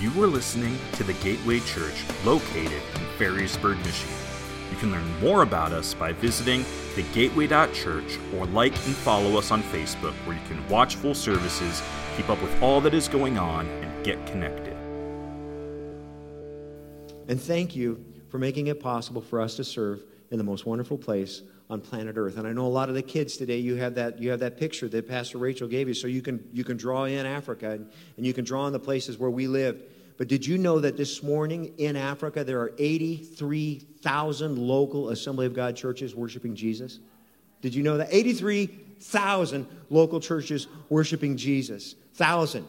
You are listening to the Gateway Church located in Ferrysburg, Michigan. You can learn more about us by visiting thegateway.church or like and follow us on Facebook where you can watch full services, keep up with all that is going on, and get connected. And thank you for making it possible for us to serve in the most wonderful place on planet Earth. And I know a lot of the kids today, you have that, you have that picture that Pastor Rachel gave you, so you can, you can draw in Africa and, and you can draw in the places where we lived. But did you know that this morning in Africa there are 83,000 local Assembly of God churches worshiping Jesus? Did you know that? 83,000 local churches worshiping Jesus. Thousand.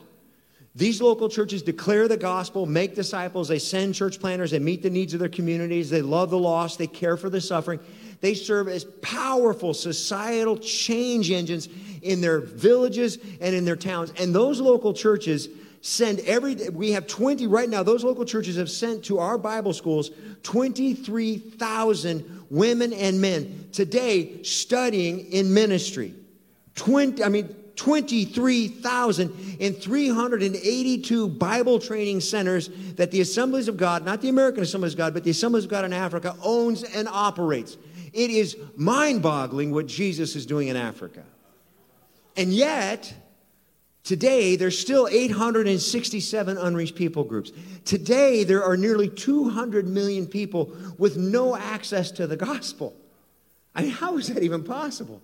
These local churches declare the gospel, make disciples, they send church planners, they meet the needs of their communities, they love the lost, they care for the suffering. They serve as powerful societal change engines in their villages and in their towns. And those local churches send every we have 20 right now those local churches have sent to our bible schools 23,000 women and men today studying in ministry 20 i mean 23,000 in 382 Bible training centers that the Assemblies of God, not the American Assemblies of God, but the Assemblies of God in Africa owns and operates. It is mind boggling what Jesus is doing in Africa. And yet, Today, there's still 867 unreached people groups. Today, there are nearly 200 million people with no access to the gospel. I mean, how is that even possible?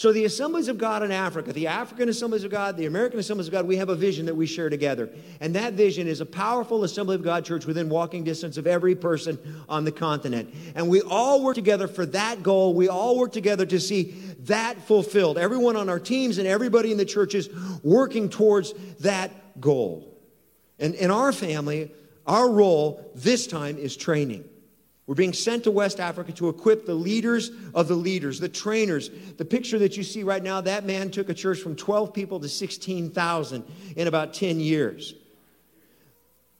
So, the Assemblies of God in Africa, the African Assemblies of God, the American Assemblies of God, we have a vision that we share together. And that vision is a powerful Assembly of God church within walking distance of every person on the continent. And we all work together for that goal. We all work together to see that fulfilled. Everyone on our teams and everybody in the churches working towards that goal. And in our family, our role this time is training. We're being sent to West Africa to equip the leaders of the leaders, the trainers. The picture that you see right now, that man took a church from 12 people to 16,000 in about 10 years.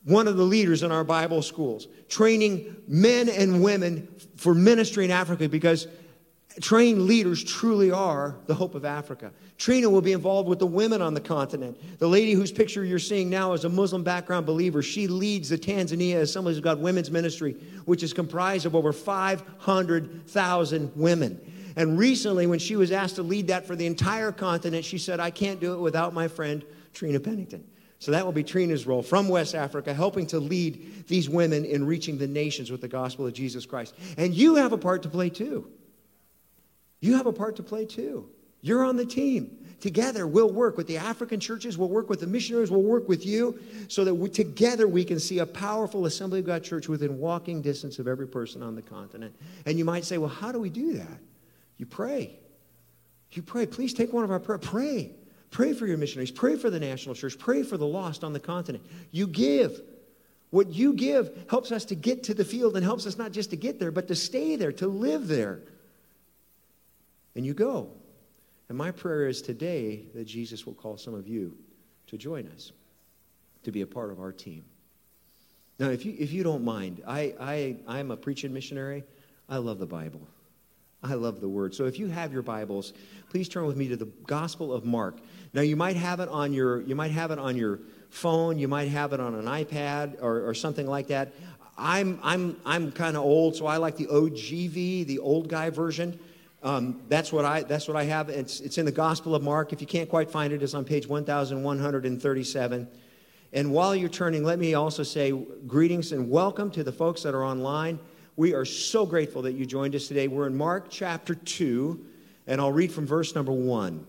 One of the leaders in our Bible schools, training men and women for ministry in Africa because trained leaders truly are the hope of Africa. Trina will be involved with the women on the continent. The lady whose picture you're seeing now is a Muslim background believer. She leads the Tanzania Assemblies of God Women's Ministry, which is comprised of over 500,000 women. And recently, when she was asked to lead that for the entire continent, she said, I can't do it without my friend Trina Pennington. So that will be Trina's role from West Africa, helping to lead these women in reaching the nations with the gospel of Jesus Christ. And you have a part to play too. You have a part to play too. You're on the team. Together, we'll work with the African churches, we'll work with the missionaries, we'll work with you so that we, together we can see a powerful Assembly of God church within walking distance of every person on the continent. And you might say, well, how do we do that? You pray. You pray. Please take one of our prayers. Pray. Pray for your missionaries. Pray for the national church. Pray for the lost on the continent. You give. What you give helps us to get to the field and helps us not just to get there, but to stay there, to live there and you go. And my prayer is today that Jesus will call some of you to join us, to be a part of our team. Now, if you, if you don't mind, I, I, I'm a preaching missionary. I love the Bible. I love the Word. So if you have your Bibles, please turn with me to the Gospel of Mark. Now, you might have it on your, you might have it on your phone, you might have it on an iPad or, or something like that. I'm, I'm, I'm kind of old, so I like the OGV, the old guy version. Um, that's what I that's what I have. It's it's in the Gospel of Mark. If you can't quite find it, it's on page 1137. And while you're turning, let me also say greetings and welcome to the folks that are online. We are so grateful that you joined us today. We're in Mark chapter 2, and I'll read from verse number 1.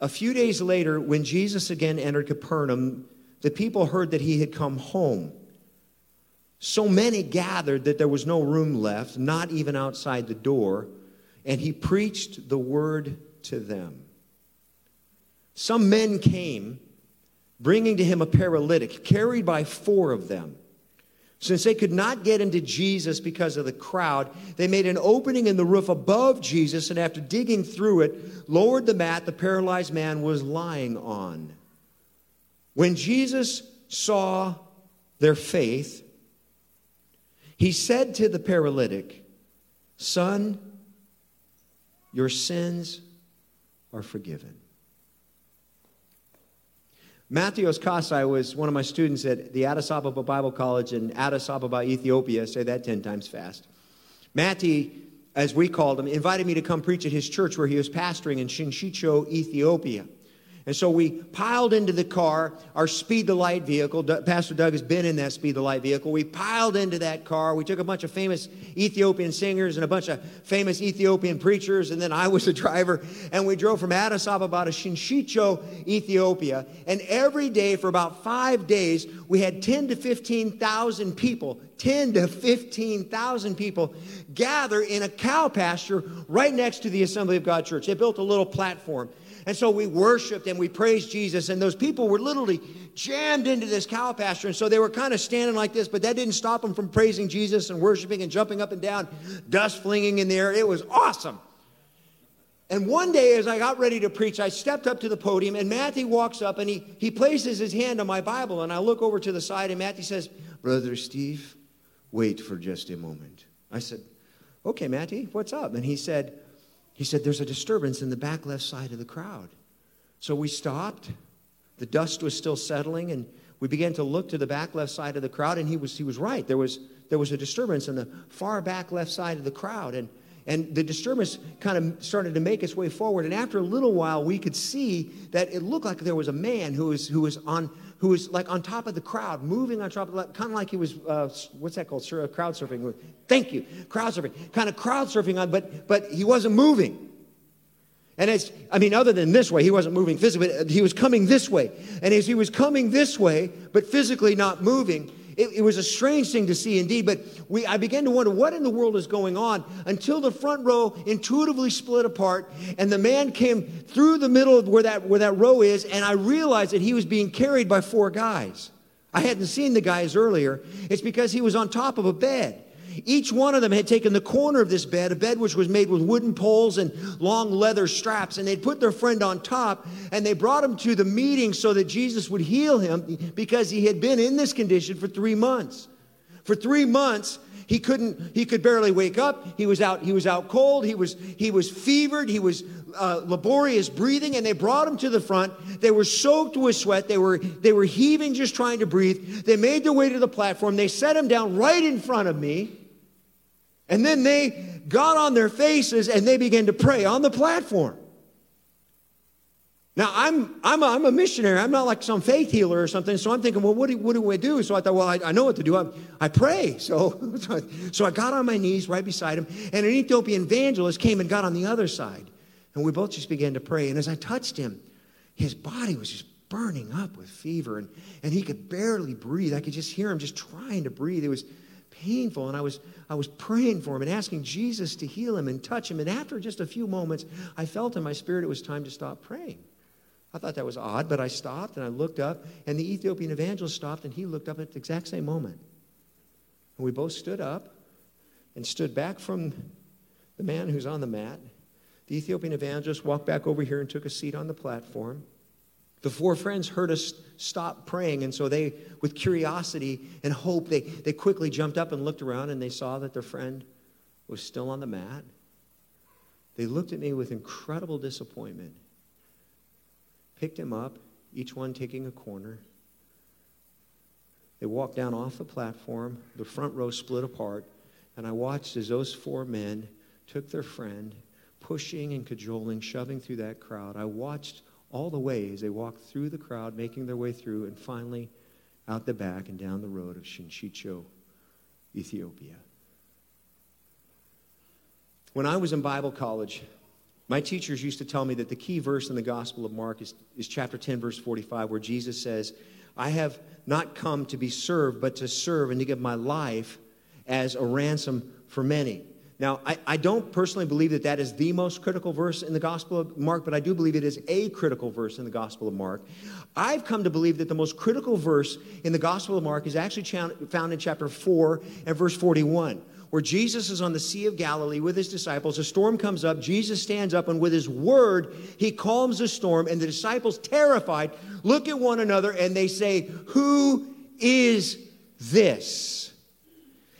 A few days later, when Jesus again entered Capernaum, the people heard that he had come home. So many gathered that there was no room left, not even outside the door and he preached the word to them. Some men came, bringing to him a paralytic, carried by four of them. Since they could not get into Jesus because of the crowd, they made an opening in the roof above Jesus, and after digging through it, lowered the mat the paralyzed man was lying on. When Jesus saw their faith, he said to the paralytic, Son, your sins are forgiven. Matthios Kasai was one of my students at the Addis Ababa Bible College in Addis Ababa, Ethiopia. Say that 10 times fast. Matty, as we called him, invited me to come preach at his church where he was pastoring in Shinshicho, Ethiopia. And so we piled into the car, our Speed the Light vehicle. Pastor Doug has been in that Speed the Light vehicle. We piled into that car. We took a bunch of famous Ethiopian singers and a bunch of famous Ethiopian preachers, and then I was the driver. And we drove from Addis Ababa to Shinshicho, Ethiopia. And every day for about five days, we had 10 to 15,000 people, 10 to 15,000 people gather in a cow pasture right next to the Assembly of God Church. They built a little platform. And so we worshiped and we praised Jesus. And those people were literally jammed into this cow pasture. And so they were kind of standing like this, but that didn't stop them from praising Jesus and worshiping and jumping up and down, dust flinging in the air. It was awesome. And one day, as I got ready to preach, I stepped up to the podium, and Matthew walks up and he, he places his hand on my Bible. And I look over to the side, and Matthew says, Brother Steve, wait for just a moment. I said, Okay, Matthew, what's up? And he said, he said, There's a disturbance in the back left side of the crowd. So we stopped. The dust was still settling, and we began to look to the back left side of the crowd, and he was, he was right. There was, there was a disturbance in the far back left side of the crowd. And, and the disturbance kind of started to make its way forward. And after a little while, we could see that it looked like there was a man who was, who was on who was like on top of the crowd, moving on top of the, kind of like he was, uh, what's that called? Crowd surfing. Thank you. Crowd surfing. Kind of crowd surfing on, but, but he wasn't moving. And it's, I mean, other than this way, he wasn't moving physically, but he was coming this way. And as he was coming this way, but physically not moving, it, it, was a strange thing to see indeed, but we, I began to wonder what in the world is going on until the front row intuitively split apart and the man came through the middle of where that, where that row is, and I realized that he was being carried by four guys. I hadn't seen the guys earlier. It's because he was on top of a bed. Each one of them had taken the corner of this bed, a bed which was made with wooden poles and long leather straps, and they'd put their friend on top, and they brought him to the meeting so that Jesus would heal him because he had been in this condition for three months. For three months, he couldn't he could barely wake up. He was out he was out cold. He was he was fevered. He was uh, laborious breathing. And they brought him to the front. They were soaked with sweat. They were they were heaving just trying to breathe. They made their way to the platform. They set him down right in front of me and then they got on their faces and they began to pray on the platform. Now, I'm, I'm, a, I'm a missionary. I'm not like some faith healer or something. So I'm thinking, well, what do, what do I do? So I thought, well, I, I know what to do. I, I pray. So, so I got on my knees right beside him. And an Ethiopian evangelist came and got on the other side. And we both just began to pray. And as I touched him, his body was just burning up with fever. And, and he could barely breathe. I could just hear him just trying to breathe. It was painful. And I was, I was praying for him and asking Jesus to heal him and touch him. And after just a few moments, I felt in my spirit it was time to stop praying. I thought that was odd, but I stopped and I looked up, and the Ethiopian evangelist stopped and he looked up at the exact same moment. And we both stood up and stood back from the man who's on the mat. The Ethiopian evangelist walked back over here and took a seat on the platform. The four friends heard us stop praying, and so they, with curiosity and hope, they, they quickly jumped up and looked around and they saw that their friend was still on the mat. They looked at me with incredible disappointment, picked him up, each one taking a corner. They walked down off the platform, the front row split apart, and I watched as those four men took their friend, pushing and cajoling, shoving through that crowd. I watched all the way as they walked through the crowd, making their way through, and finally out the back and down the road of Shinshicho, Ethiopia. When I was in Bible college, my teachers used to tell me that the key verse in the Gospel of Mark is, is chapter 10, verse 45, where Jesus says, I have not come to be served, but to serve and to give my life as a ransom for many. Now, I, I, don't personally believe that that is the most critical verse in the Gospel of Mark, but I do believe it is a critical verse in the Gospel of Mark. I've come to believe that the most critical verse in the Gospel of Mark is actually found in chapter 4 and verse 41, where Jesus is on the Sea of Galilee with his disciples. A storm comes up. Jesus stands up, and with his word, he calms the storm. And the disciples, terrified, look at one another and they say, Who is this?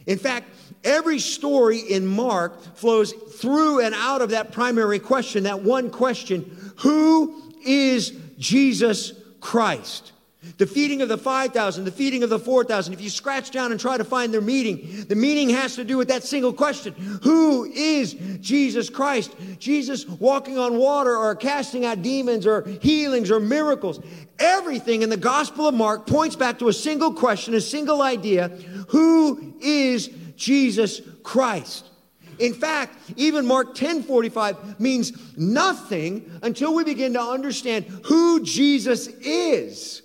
In fact, Every story in Mark flows through and out of that primary question, that one question Who is Jesus Christ? The feeding of the 5,000, the feeding of the 4,000. If you scratch down and try to find their meaning, the meaning has to do with that single question Who is Jesus Christ? Jesus walking on water or casting out demons or healings or miracles. Everything in the Gospel of Mark points back to a single question, a single idea Who is Jesus Christ? In fact, even Mark 10:45 means nothing until we begin to understand who Jesus is.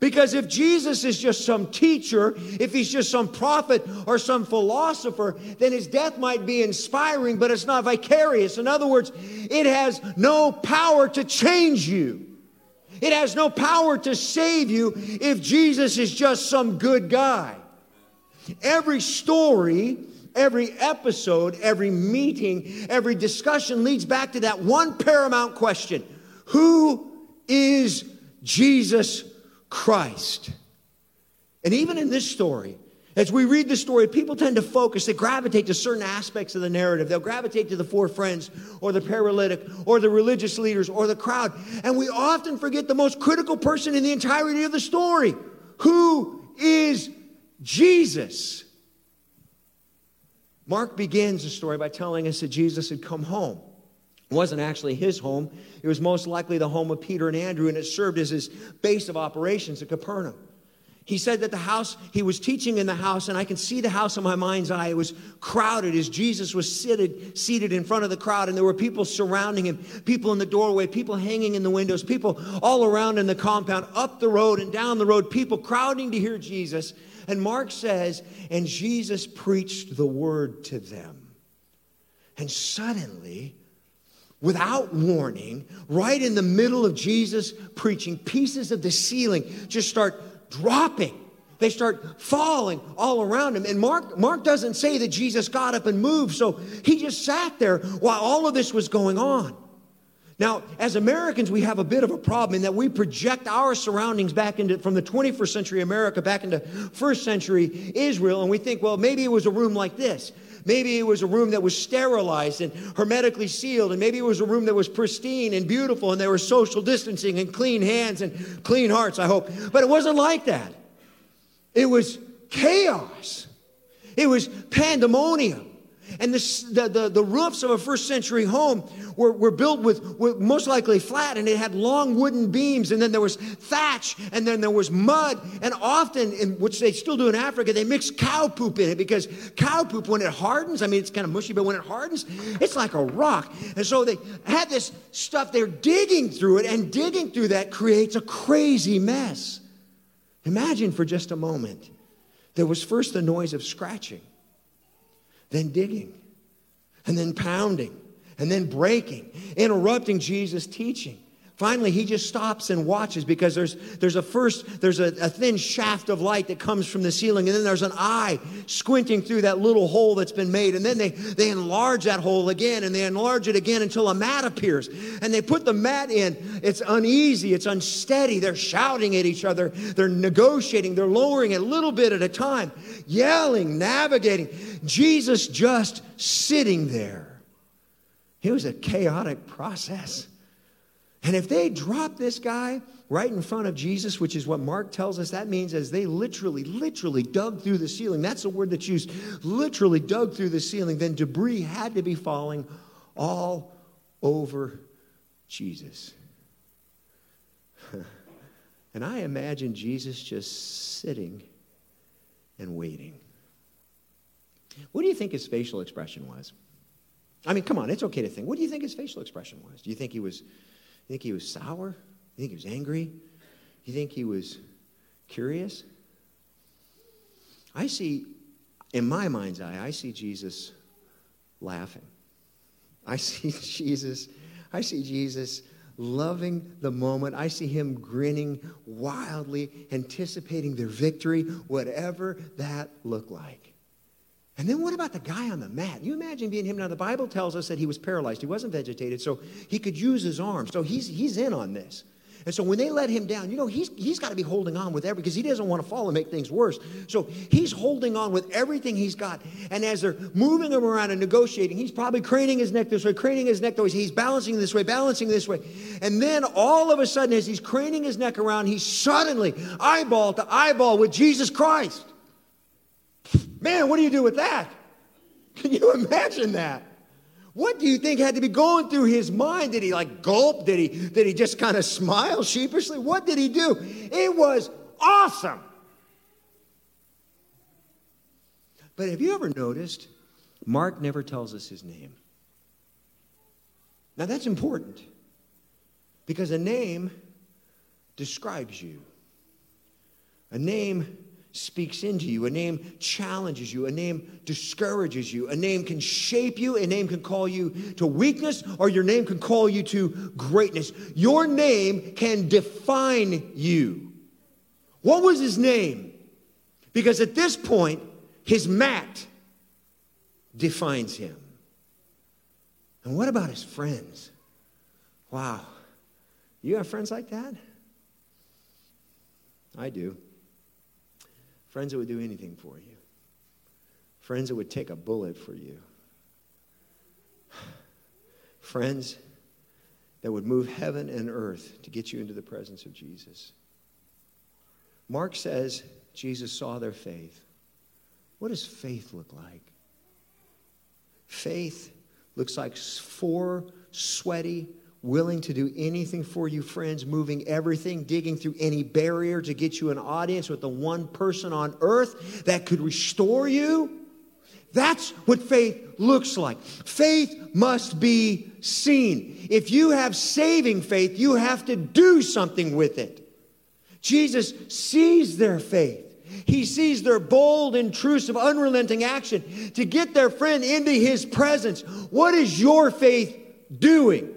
Because if Jesus is just some teacher, if he's just some prophet or some philosopher, then his death might be inspiring, but it's not vicarious. In other words, it has no power to change you. It has no power to save you if Jesus is just some good guy. Every story, every episode, every meeting, every discussion leads back to that one paramount question Who is Jesus Christ. And even in this story, as we read the story, people tend to focus, they gravitate to certain aspects of the narrative. They'll gravitate to the four friends, or the paralytic, or the religious leaders, or the crowd. And we often forget the most critical person in the entirety of the story. Who is Jesus? Mark begins the story by telling us that Jesus had come home. It wasn't actually his home. It was most likely the home of Peter and Andrew, and it served as his base of operations at Capernaum. He said that the house, he was teaching in the house, and I can see the house in my mind's eye. It was crowded as Jesus was seated, seated in front of the crowd, and there were people surrounding him, people in the doorway, people hanging in the windows, people all around in the compound, up the road and down the road, people crowding to hear Jesus. And Mark says, and Jesus preached the word to them. And suddenly, without warning, right in the middle of Jesus preaching, pieces of the ceiling just start dropping. They start falling all around him. And Mark, Mark doesn't say that Jesus got up and moved, so he just sat there while all of this was going on. Now, as Americans, we have a bit of a problem in that we project our surroundings back into from the 21st century America back into first century Israel, and we think, well, maybe it was a room like this. Maybe it was a room that was sterilized and hermetically sealed, and maybe it was a room that was pristine and beautiful, and there was social distancing and clean hands and clean hearts, I hope. But it wasn't like that. It was chaos, it was pandemonium. And the, the, the, the, roofs of a first century home were, were built with, with, most likely flat, and it had long wooden beams, and then there was thatch, and then there was mud. And often, in, which they still do in Africa, they mix cow poop in it because cow poop, when it hardens, I mean, it's kind of mushy, but when it hardens, it's like a rock. And so they had this stuff, they're digging through it, and digging through that creates a crazy mess. Imagine for just a moment. There was first the noise of scratching then digging, and then pounding, and then breaking, interrupting Jesus' teaching. Finally, he just stops and watches because there's, there's a first, there's a, a, thin shaft of light that comes from the ceiling, and then there's an eye squinting through that little hole that's been made. And then they, they enlarge that hole again, and they enlarge it again until a mat appears. And they put the mat in. It's uneasy, it's unsteady. They're shouting at each other, they're negotiating, they're lowering it a little bit at a time, yelling, navigating. Jesus just sitting there. It was a chaotic process. And if they drop this guy right in front of Jesus, which is what Mark tells us, that means as they literally, literally dug through the ceiling, that's the word that's used, literally dug through the ceiling, then debris had to be falling all over Jesus. and I imagine Jesus just sitting and waiting. What do you think his facial expression was? I mean, come on, it's okay to think. What do you think his facial expression was? Do you think he was you think he was sour? You think he was angry? You think he was curious? I see, in my mind's eye, I see Jesus laughing. I see Jesus, I see Jesus loving the moment. I see him grinning wildly, anticipating their victory, whatever that looked like. And then what about the guy on the mat? You imagine being him. Now, the Bible tells us that he was paralyzed. He wasn't vegetated, so he could use his arms. So he's, he's in on this. And so when they let him down, you know, he's, he's got to be holding on with everything because he doesn't want to fall and make things worse. So he's holding on with everything he's got. And as they're moving him around and negotiating, he's probably craning his neck this way, craning his neck this way. He's balancing this way, balancing this way. And then all of a sudden, as he's craning his neck around, he's suddenly eyeball to eyeball with Jesus Christ. Man, what do you do with that? Can you imagine that? What do you think had to be going through his mind? Did he like gulp? Did he, did he just kind of smile sheepishly? What did he do? It was awesome. But have you ever noticed Mark never tells us his name? Now that's important because a name describes you. A name speaks into you. A name challenges you. A name discourages you. A name can shape you. A name can call you to weakness, or your name can call you to greatness. Your name can define you. What was his name? Because at this point, his mat defines him. And what about his friends? Wow. You have friends like that? I do. Friends that would do anything for you. Friends that would take a bullet for you. Friends that would move heaven and earth to get you into the presence of Jesus. Mark says Jesus saw their faith. What does faith look like? Faith looks like four sweaty, willing to do anything for you, friends, moving everything, digging through any barrier to get you an audience with the one person on earth that could restore you. That's what faith looks like. Faith must be seen. If you have saving faith, you have to do something with it. Jesus sees their faith. He sees their bold, intrusive, unrelenting action to get their friend into his presence. What is your faith doing?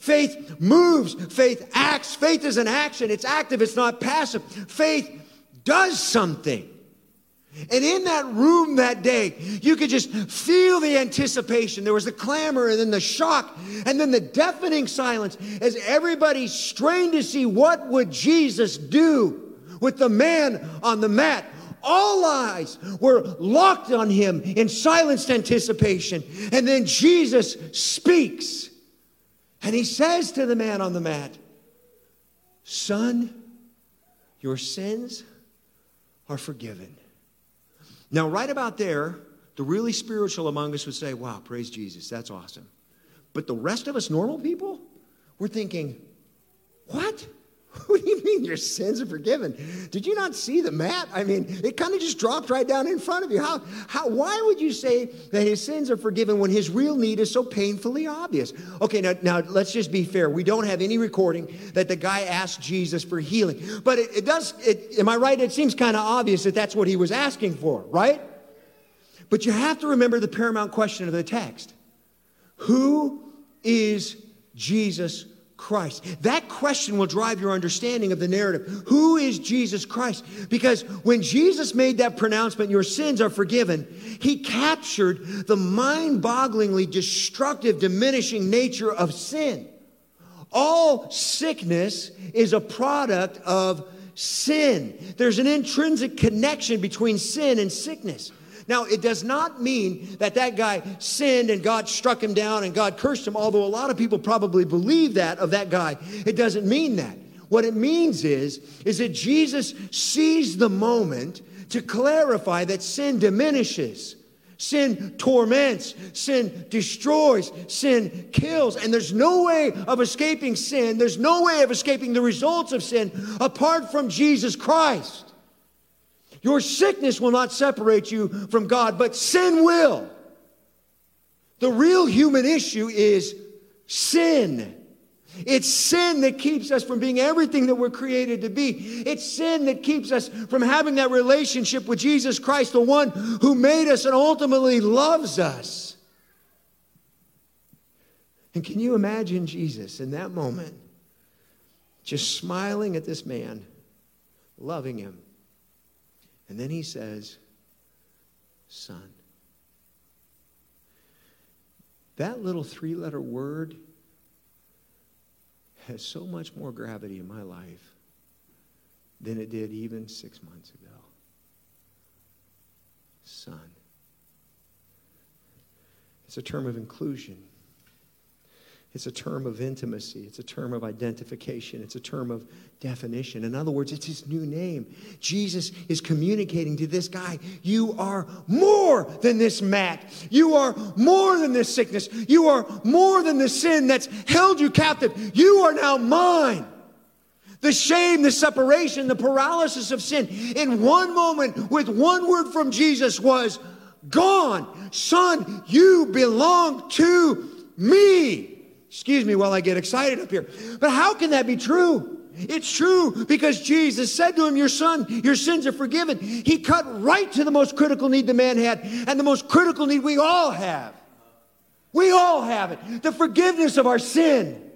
Faith moves, faith acts. Faith is an action, it's active, it's not passive. Faith does something. And in that room that day, you could just feel the anticipation. There was the clamor and then the shock and then the deafening silence as everybody strained to see what would Jesus do with the man on the mat. All eyes were locked on him in silenced anticipation. And then Jesus speaks. And he says to the man on the mat, Son, your sins are forgiven. Now, right about there, the really spiritual among us would say, Wow, praise Jesus, that's awesome. But the rest of us normal people, we're thinking, What? What do you mean your sins are forgiven? Did you not see the mat? I mean, it kind of just dropped right down in front of you. How, how, why would you say that his sins are forgiven when his real need is so painfully obvious? Okay, now, now let's just be fair. We don't have any recording that the guy asked Jesus for healing. But it, it does, it, am I right? It seems kind of obvious that that's what he was asking for, right? But you have to remember the paramount question of the text Who is Jesus Christ? That question will drive your understanding of the narrative. Who is Jesus Christ? Because when Jesus made that pronouncement, your sins are forgiven, he captured the mind bogglingly destructive, diminishing nature of sin. All sickness is a product of sin. There's an intrinsic connection between sin and sickness. Now, it does not mean that that guy sinned and God struck him down and God cursed him, although a lot of people probably believe that of that guy. It doesn't mean that. What it means is, is that Jesus sees the moment to clarify that sin diminishes. Sin torments, sin destroys, sin kills, and there's no way of escaping sin. There's no way of escaping the results of sin apart from Jesus Christ. Your sickness will not separate you from God, but sin will. The real human issue is sin. It's sin that keeps us from being everything that we're created to be. It's sin that keeps us from having that relationship with Jesus Christ, the one who made us and ultimately loves us. And can you imagine Jesus in that moment just smiling at this man, loving him? And then he says, Son. That little three letter word has so much more gravity in my life than it did even six months ago. Son. It's a term of inclusion. It's a term of intimacy. It's a term of identification. It's a term of definition. In other words, it's his new name. Jesus is communicating to this guy, You are more than this mat. You are more than this sickness. You are more than the sin that's held you captive. You are now mine. The shame, the separation, the paralysis of sin in one moment with one word from Jesus was gone. Son, you belong to me. Excuse me while I get excited up here. But how can that be true? It's true because Jesus said to him, Your son, your sins are forgiven. He cut right to the most critical need the man had and the most critical need we all have. We all have it the forgiveness of our sin.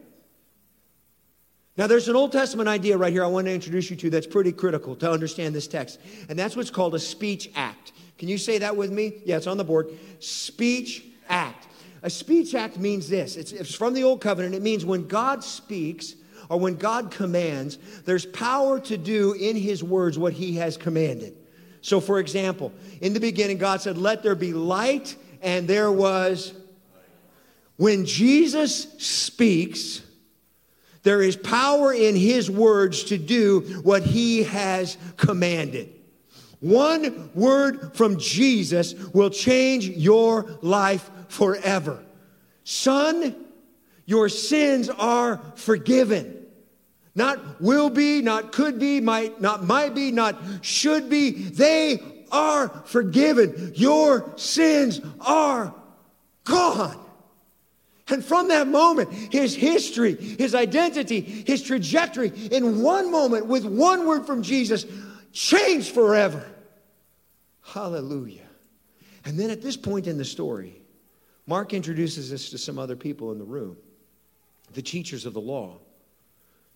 Now, there's an Old Testament idea right here I want to introduce you to that's pretty critical to understand this text, and that's what's called a speech act. Can you say that with me? Yeah, it's on the board. Speech act. A speech act means this it's, it's from the Old Covenant. It means when God speaks or when God commands, there's power to do in his words what he has commanded. So, for example, in the beginning, God said, Let there be light, and there was. When Jesus speaks, there is power in his words to do what he has commanded. One word from Jesus will change your life forever. Son, your sins are forgiven. Not will be, not could be, might not might be, not should be. They are forgiven. Your sins are gone. And from that moment, his history, his identity, his trajectory, in one moment, with one word from Jesus, changed forever. Hallelujah. And then at this point in the story, Mark introduces us to some other people in the room, the teachers of the law.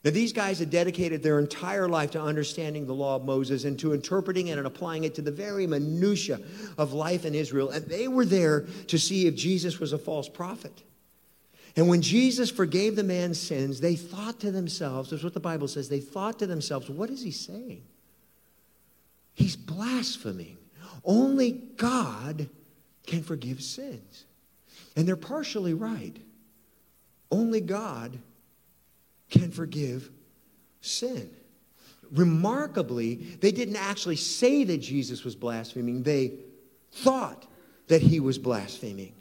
Now, these guys had dedicated their entire life to understanding the law of Moses and to interpreting it and applying it to the very minutiae of life in Israel. And they were there to see if Jesus was a false prophet. And when Jesus forgave the man's sins, they thought to themselves, that's what the Bible says, they thought to themselves, what is he saying? He's blaspheming. Only God can forgive sins. And they're partially right. Only God can forgive sin. Remarkably, they didn't actually say that Jesus was blaspheming, they thought that he was blaspheming.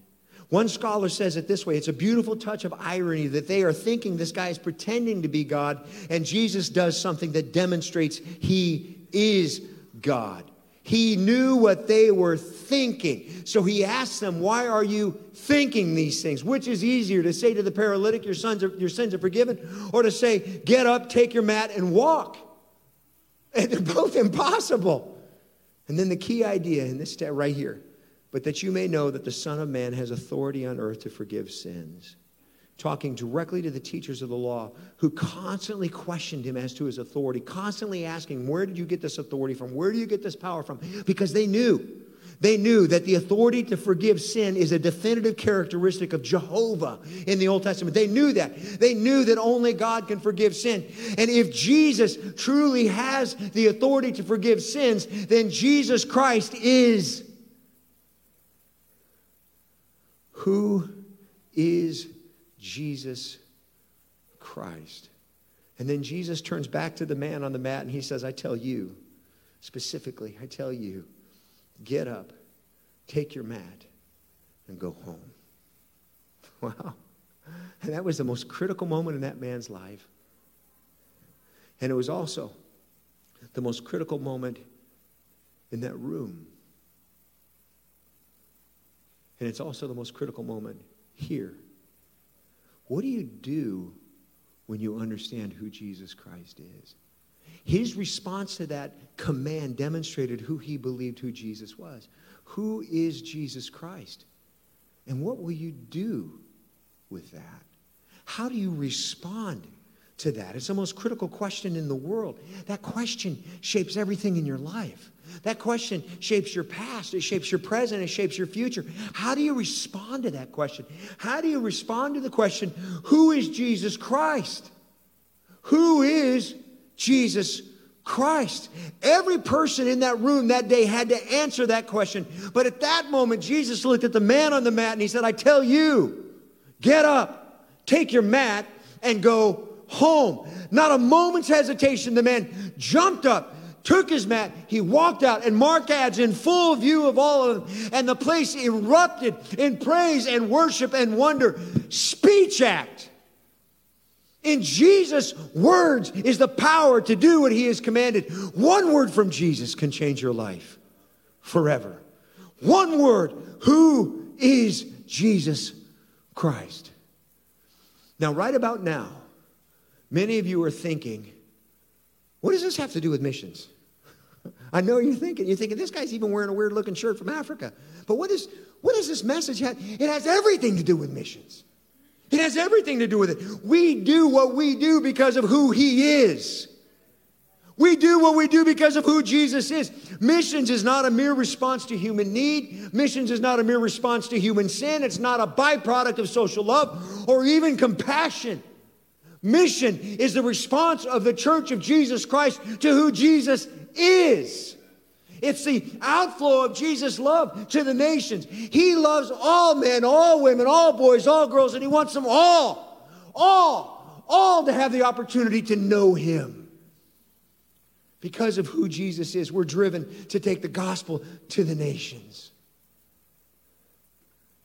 One scholar says it this way it's a beautiful touch of irony that they are thinking this guy is pretending to be God, and Jesus does something that demonstrates he is God. He knew what they were thinking. So he asked them, Why are you thinking these things? Which is easier to say to the paralytic, Your, sons are, your sins are forgiven, or to say, Get up, take your mat, and walk? And they're both impossible. And then the key idea in this right here, but that you may know that the Son of Man has authority on earth to forgive sins talking directly to the teachers of the law who constantly questioned him as to his authority, constantly asking, Where did you get this authority from? Where do you get this power from? Because they knew. They knew that the authority to forgive sin is a definitive characteristic of Jehovah in the Old Testament. They knew that. They knew that only God can forgive sin. And if Jesus truly has the authority to forgive sins, then Jesus Christ is. Who is Jesus Christ. And then Jesus turns back to the man on the mat and he says, I tell you, specifically, I tell you, get up, take your mat, and go home. Wow. And that was the most critical moment in that man's life. And it was also the most critical moment in that room. And it's also the most critical moment here what do you do when you understand who Jesus Christ is? His response to that command demonstrated who he believed who Jesus was. Who is Jesus Christ? And what will you do with that? How do you respond to that? It's the most critical question in the world. That question shapes everything in your life. That question shapes your past, it shapes your present, it shapes your future. How do you respond to that question? How do you respond to the question, Who is Jesus Christ? Who is Jesus Christ? Every person in that room that day had to answer that question. But at that moment, Jesus looked at the man on the mat and he said, I tell you, get up, take your mat, and go home. Not a moment's hesitation. The man jumped up, took his mat, he walked out, and Mark adds in full view of all of them, and the place erupted in praise and worship and wonder. Speech act. In Jesus' words is the power to do what he has commanded. One word from Jesus can change your life forever. One word. Who is Jesus Christ? Now, right about now, many of you are thinking, what does this have to do with missions? I know you're thinking, you're thinking, this guy's even wearing a weird looking shirt from Africa. But what, is, what does this message have? It has everything to do with missions. It has everything to do with it. We do what we do because of who He is. We do what we do because of who Jesus is. Missions is not a mere response to human need. Missions is not a mere response to human sin. It's not a byproduct of social love or even compassion. Mission is the response of the church of Jesus Christ to who Jesus is. It's the outflow of Jesus' love to the nations. He loves all men, all women, all boys, all girls, and He wants them all, all, all to have the opportunity to know Him. Because of who Jesus is, we're driven to take the gospel to the nations.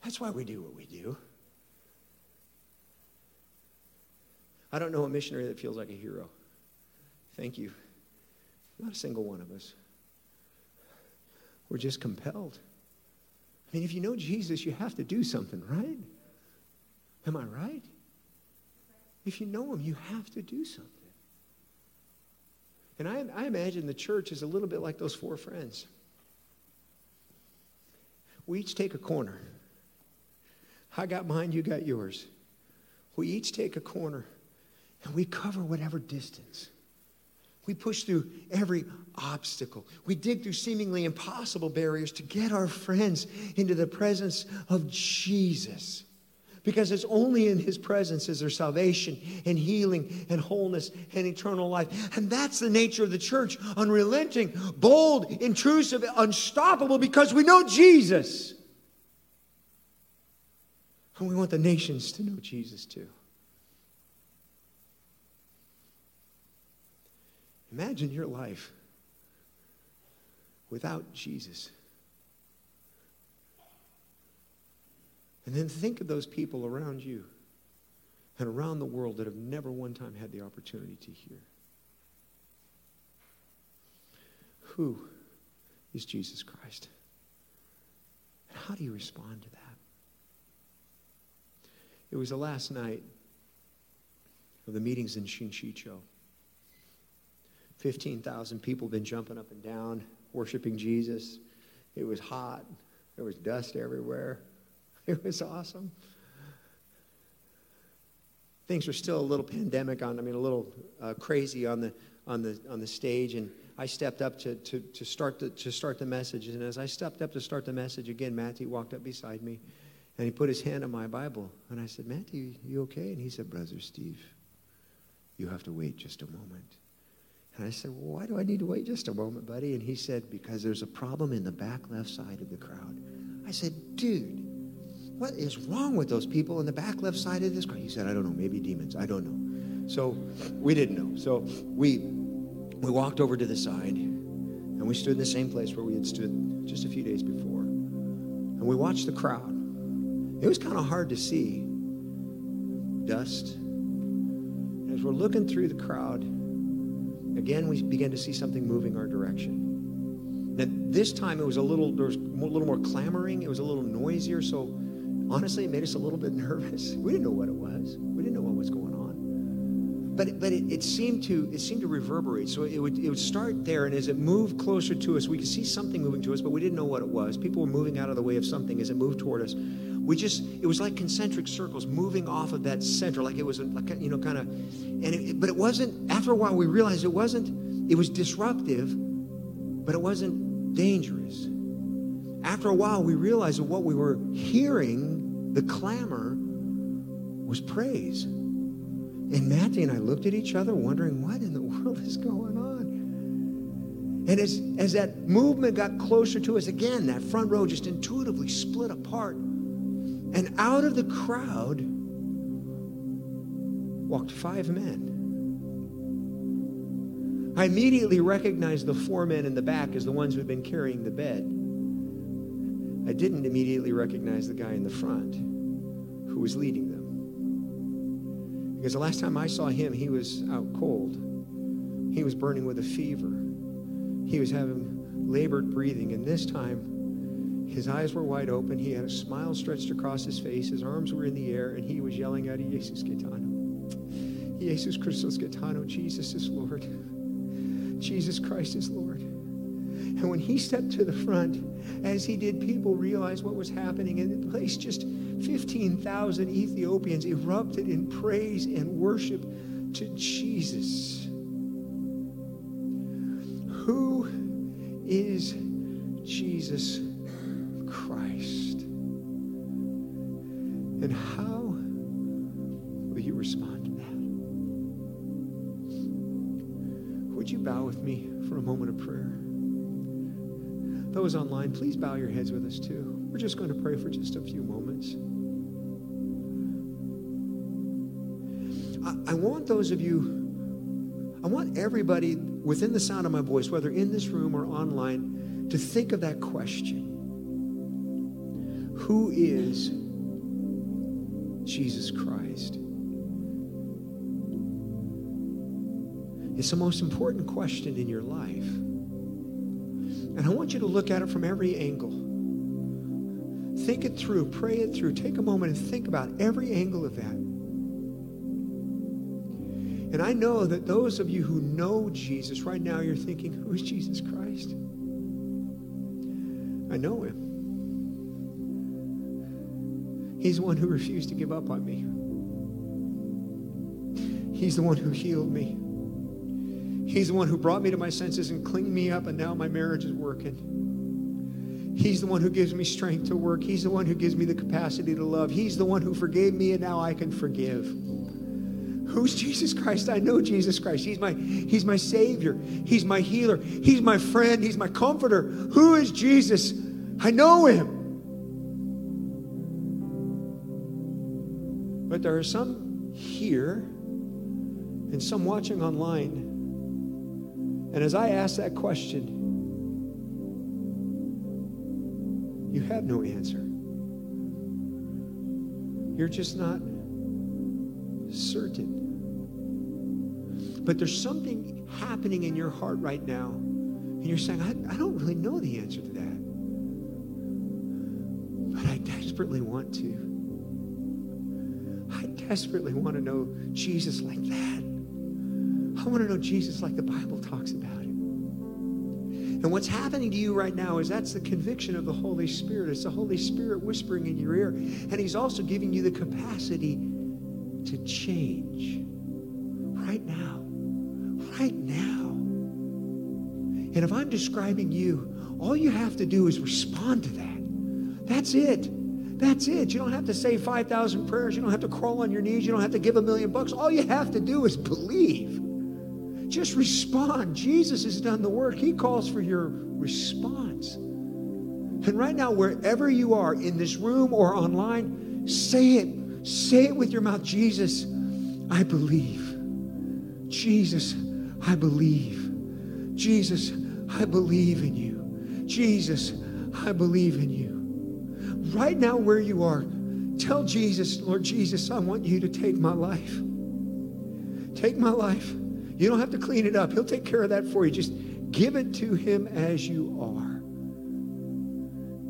That's why we do what we do. I don't know a missionary that feels like a hero. Thank you. Not a single one of us. We're just compelled. I mean, if you know Jesus, you have to do something, right? Am I right? If you know him, you have to do something. And I, I imagine the church is a little bit like those four friends. We each take a corner. I got mine, you got yours. We each take a corner and we cover whatever distance. We push through every obstacle. We dig through seemingly impossible barriers to get our friends into the presence of Jesus. Because it's only in his presence is there salvation and healing and wholeness and eternal life. And that's the nature of the church unrelenting, bold, intrusive, unstoppable because we know Jesus. And we want the nations to know Jesus too. Imagine your life without Jesus. And then think of those people around you and around the world that have never one time had the opportunity to hear. Who is Jesus Christ? And how do you respond to that? It was the last night of the meetings in Shinshicho. 15,000 people been jumping up and down, worshiping Jesus. It was hot. There was dust everywhere. It was awesome. Things were still a little pandemic on, I mean, a little uh, crazy on the, on, the, on the stage. And I stepped up to, to, to, start the, to start the message. And as I stepped up to start the message, again, Matthew walked up beside me and he put his hand on my Bible. And I said, Matthew, you okay? And he said, Brother Steve, you have to wait just a moment. And I said, Well, why do I need to wait just a moment, buddy? And he said, Because there's a problem in the back left side of the crowd. I said, Dude, what is wrong with those people in the back left side of this crowd? He said, I don't know, maybe demons. I don't know. So we didn't know. So we we walked over to the side and we stood in the same place where we had stood just a few days before. And we watched the crowd. It was kind of hard to see. Dust. As we're looking through the crowd, again, we began to see something moving our direction. Now, this time it was a little, there was a little more clamoring. It was a little noisier. So honestly, it made us a little bit nervous. We didn't know what it was. We didn't know what was going on. But, but it, it seemed to it seemed to reverberate. So it would it would start there, and as it moved closer to us, we could see something moving to us, but we didn't know what it was. People were moving out of the way of something as it moved toward us. We just it was like concentric circles moving off of that center, like it was like you know kind of, and it, but it wasn't. After a while, we realized it wasn't. It was disruptive, but it wasn't dangerous. After a while, we realized that what we were hearing, the clamor, was praise. And Matthew and I looked at each other, wondering what in the world is going on. And as, as that movement got closer to us, again, that front row just intuitively split apart. And out of the crowd walked five men. I immediately recognized the four men in the back as the ones who had been carrying the bed. I didn't immediately recognize the guy in the front who was leading them. Because the last time I saw him, he was out cold. He was burning with a fever. He was having labored breathing. And this time, his eyes were wide open. He had a smile stretched across his face. His arms were in the air, and he was yelling out, Jesus Gaetano. Jesus Christos Gaetano. Jesus is Lord. Jesus Christ is Lord. And when he stepped to the front, as he did, people realized what was happening. And the place, just 15,000 Ethiopians erupted in praise and worship to Jesus. Who is Jesus Would you bow with me for a moment of prayer? Those online, please bow your heads with us too. We're just going to pray for just a few moments. I, I want those of you, I want everybody within the sound of my voice, whether in this room or online, to think of that question Who is Jesus Christ? It's the most important question in your life. And I want you to look at it from every angle. Think it through, pray it through. Take a moment and think about every angle of that. And I know that those of you who know Jesus right now, you're thinking, who is Jesus Christ? I know him. He's the one who refused to give up on me. He's the one who healed me. He's the one who brought me to my senses and cleaned me up, and now my marriage is working. He's the one who gives me strength to work. He's the one who gives me the capacity to love. He's the one who forgave me, and now I can forgive. Who's Jesus Christ? I know Jesus Christ. He's my, he's my Savior. He's my healer. He's my friend. He's my comforter. Who is Jesus? I know him. But there are some here and some watching online and as I ask that question, you have no answer. You're just not certain. But there's something happening in your heart right now, and you're saying, I, I don't really know the answer to that. But I desperately want to. I desperately want to know Jesus like that. I want to know Jesus like the Bible talks about him. And what's happening to you right now is that's the conviction of the Holy Spirit. It's the Holy Spirit whispering in your ear. And He's also giving you the capacity to change right now. Right now. And if I'm describing you, all you have to do is respond to that. That's it. That's it. You don't have to say 5,000 prayers. You don't have to crawl on your knees. You don't have to give a million bucks. All you have to do is believe. Just respond. Jesus has done the work. He calls for your response. And right now, wherever you are, in this room or online, say it. Say it with your mouth Jesus, I believe. Jesus, I believe. Jesus, I believe in you. Jesus, I believe in you. Right now, where you are, tell Jesus, Lord Jesus, I want you to take my life. Take my life. You don't have to clean it up. He'll take care of that for you. Just give it to him as you are.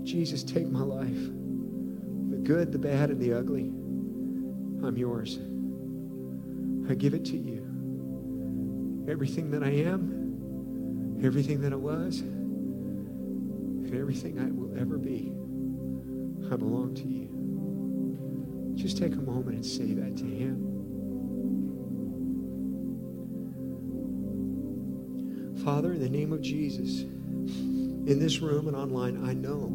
Jesus, take my life. The good, the bad, and the ugly. I'm yours. I give it to you. Everything that I am, everything that I was, and everything I will ever be, I belong to you. Just take a moment and say that to him. Father, in the name of Jesus, in this room and online, I know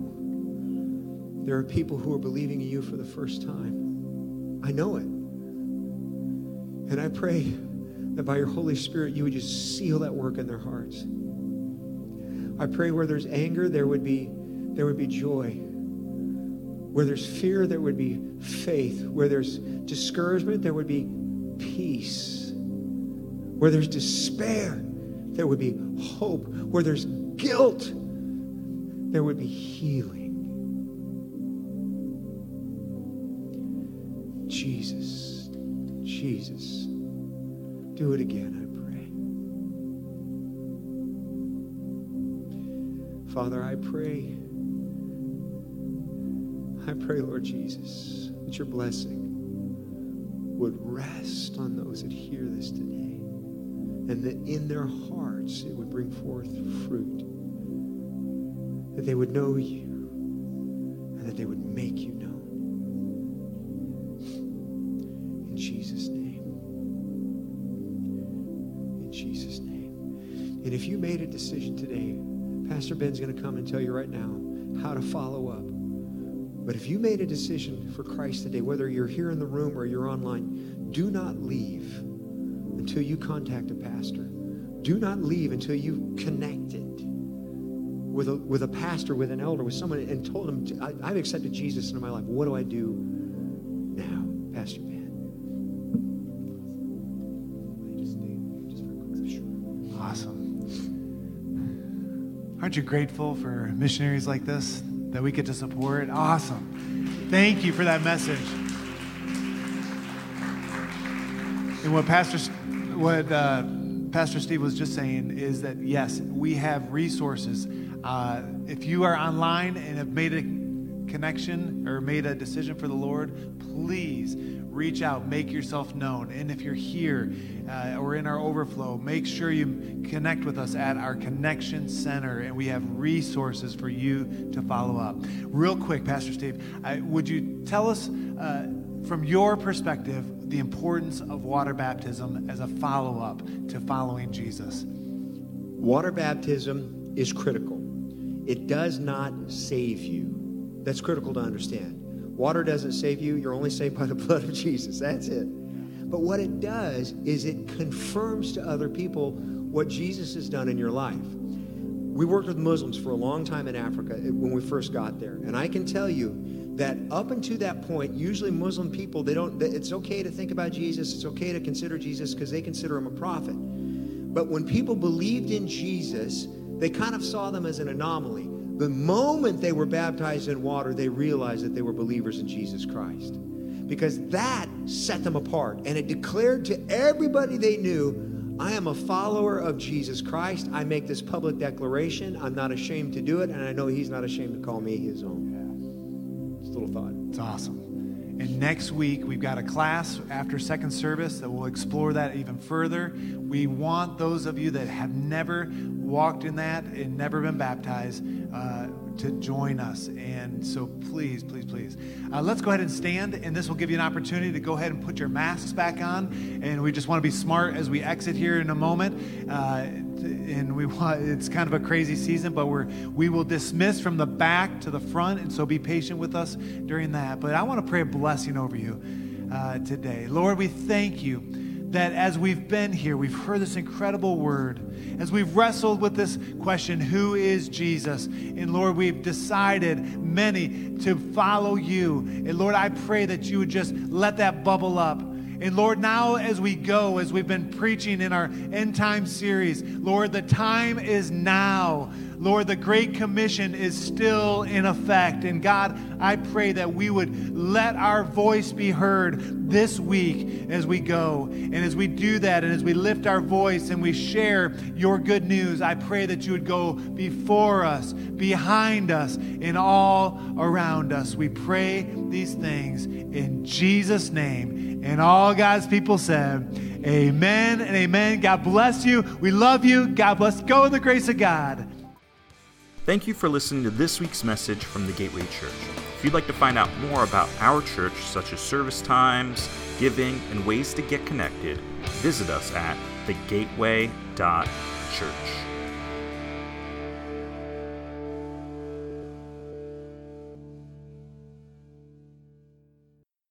there are people who are believing in you for the first time. I know it. And I pray that by your Holy Spirit, you would just seal that work in their hearts. I pray where there's anger, there would be, there would be joy. Where there's fear, there would be faith. Where there's discouragement, there would be peace. Where there's despair, there would be hope. Where there's guilt, there would be healing. Jesus, Jesus, do it again, I pray. Father, I pray, I pray, Lord Jesus, that your blessing would rest on those that hear this today, and that in their hearts it would bring forth fruit, that they would know you, and that they would make you known. In Jesus' name. In Jesus' name. And if you made a decision today, Pastor Ben's going to come and tell you right now how to follow up. But if you made a decision for Christ today, whether you're here in the room or you're online, do not leave until you contact a pastor. Do not leave until you've connected with a, with a pastor, with an elder, with someone, and told them, I, I've accepted Jesus into my life. What do I do now? Pastor Ben. Awesome. Aren't you grateful for missionaries like this that we get to support? Awesome. Thank you for that message. And what Pastor, what uh, Pastor Steve was just saying is that yes, we have resources. Uh, if you are online and have made a connection or made a decision for the Lord, please reach out, make yourself known. And if you're here uh, or in our overflow, make sure you connect with us at our connection center, and we have resources for you to follow up. Real quick, Pastor Steve, I, would you tell us uh, from your perspective the importance of water baptism as a follow up to following Jesus? Water baptism is critical. It does not save you. That's critical to understand. Water doesn't save you, you're only saved by the blood of Jesus. That's it. But what it does is it confirms to other people what Jesus has done in your life. We worked with Muslims for a long time in Africa when we first got there. And I can tell you that up until that point, usually Muslim people, they don't, it's okay to think about Jesus, it's okay to consider Jesus because they consider him a prophet. But when people believed in Jesus, they kind of saw them as an anomaly. The moment they were baptized in water, they realized that they were believers in Jesus Christ. Because that set them apart. And it declared to everybody they knew, I am a follower of Jesus Christ. I make this public declaration. I'm not ashamed to do it. And I know He's not ashamed to call me His own. Little thought. It's awesome. And next week, we've got a class after second service that will explore that even further. We want those of you that have never walked in that and never been baptized uh, to join us. And so please, please, please, uh, let's go ahead and stand. And this will give you an opportunity to go ahead and put your masks back on. And we just want to be smart as we exit here in a moment. Uh, and we want it's kind of a crazy season but we're we will dismiss from the back to the front and so be patient with us during that. But i want to pray a blessing over you uh, today. Lord we thank you that as we've been here we've heard this incredible word as we've wrestled with this question who is jesus? And lord we've decided many to follow you. And lord i pray that you would just let that bubble up and Lord, now as we go, as we've been preaching in our end time series, Lord, the time is now. Lord, the Great Commission is still in effect. And God, I pray that we would let our voice be heard this week as we go. And as we do that, and as we lift our voice and we share your good news, I pray that you would go before us, behind us, and all around us. We pray these things in Jesus' name. And all God's people said, Amen and amen. God bless you. We love you. God bless. Go in the grace of God. Thank you for listening to this week's message from the Gateway Church. If you'd like to find out more about our church, such as service times, giving, and ways to get connected, visit us at thegateway.church.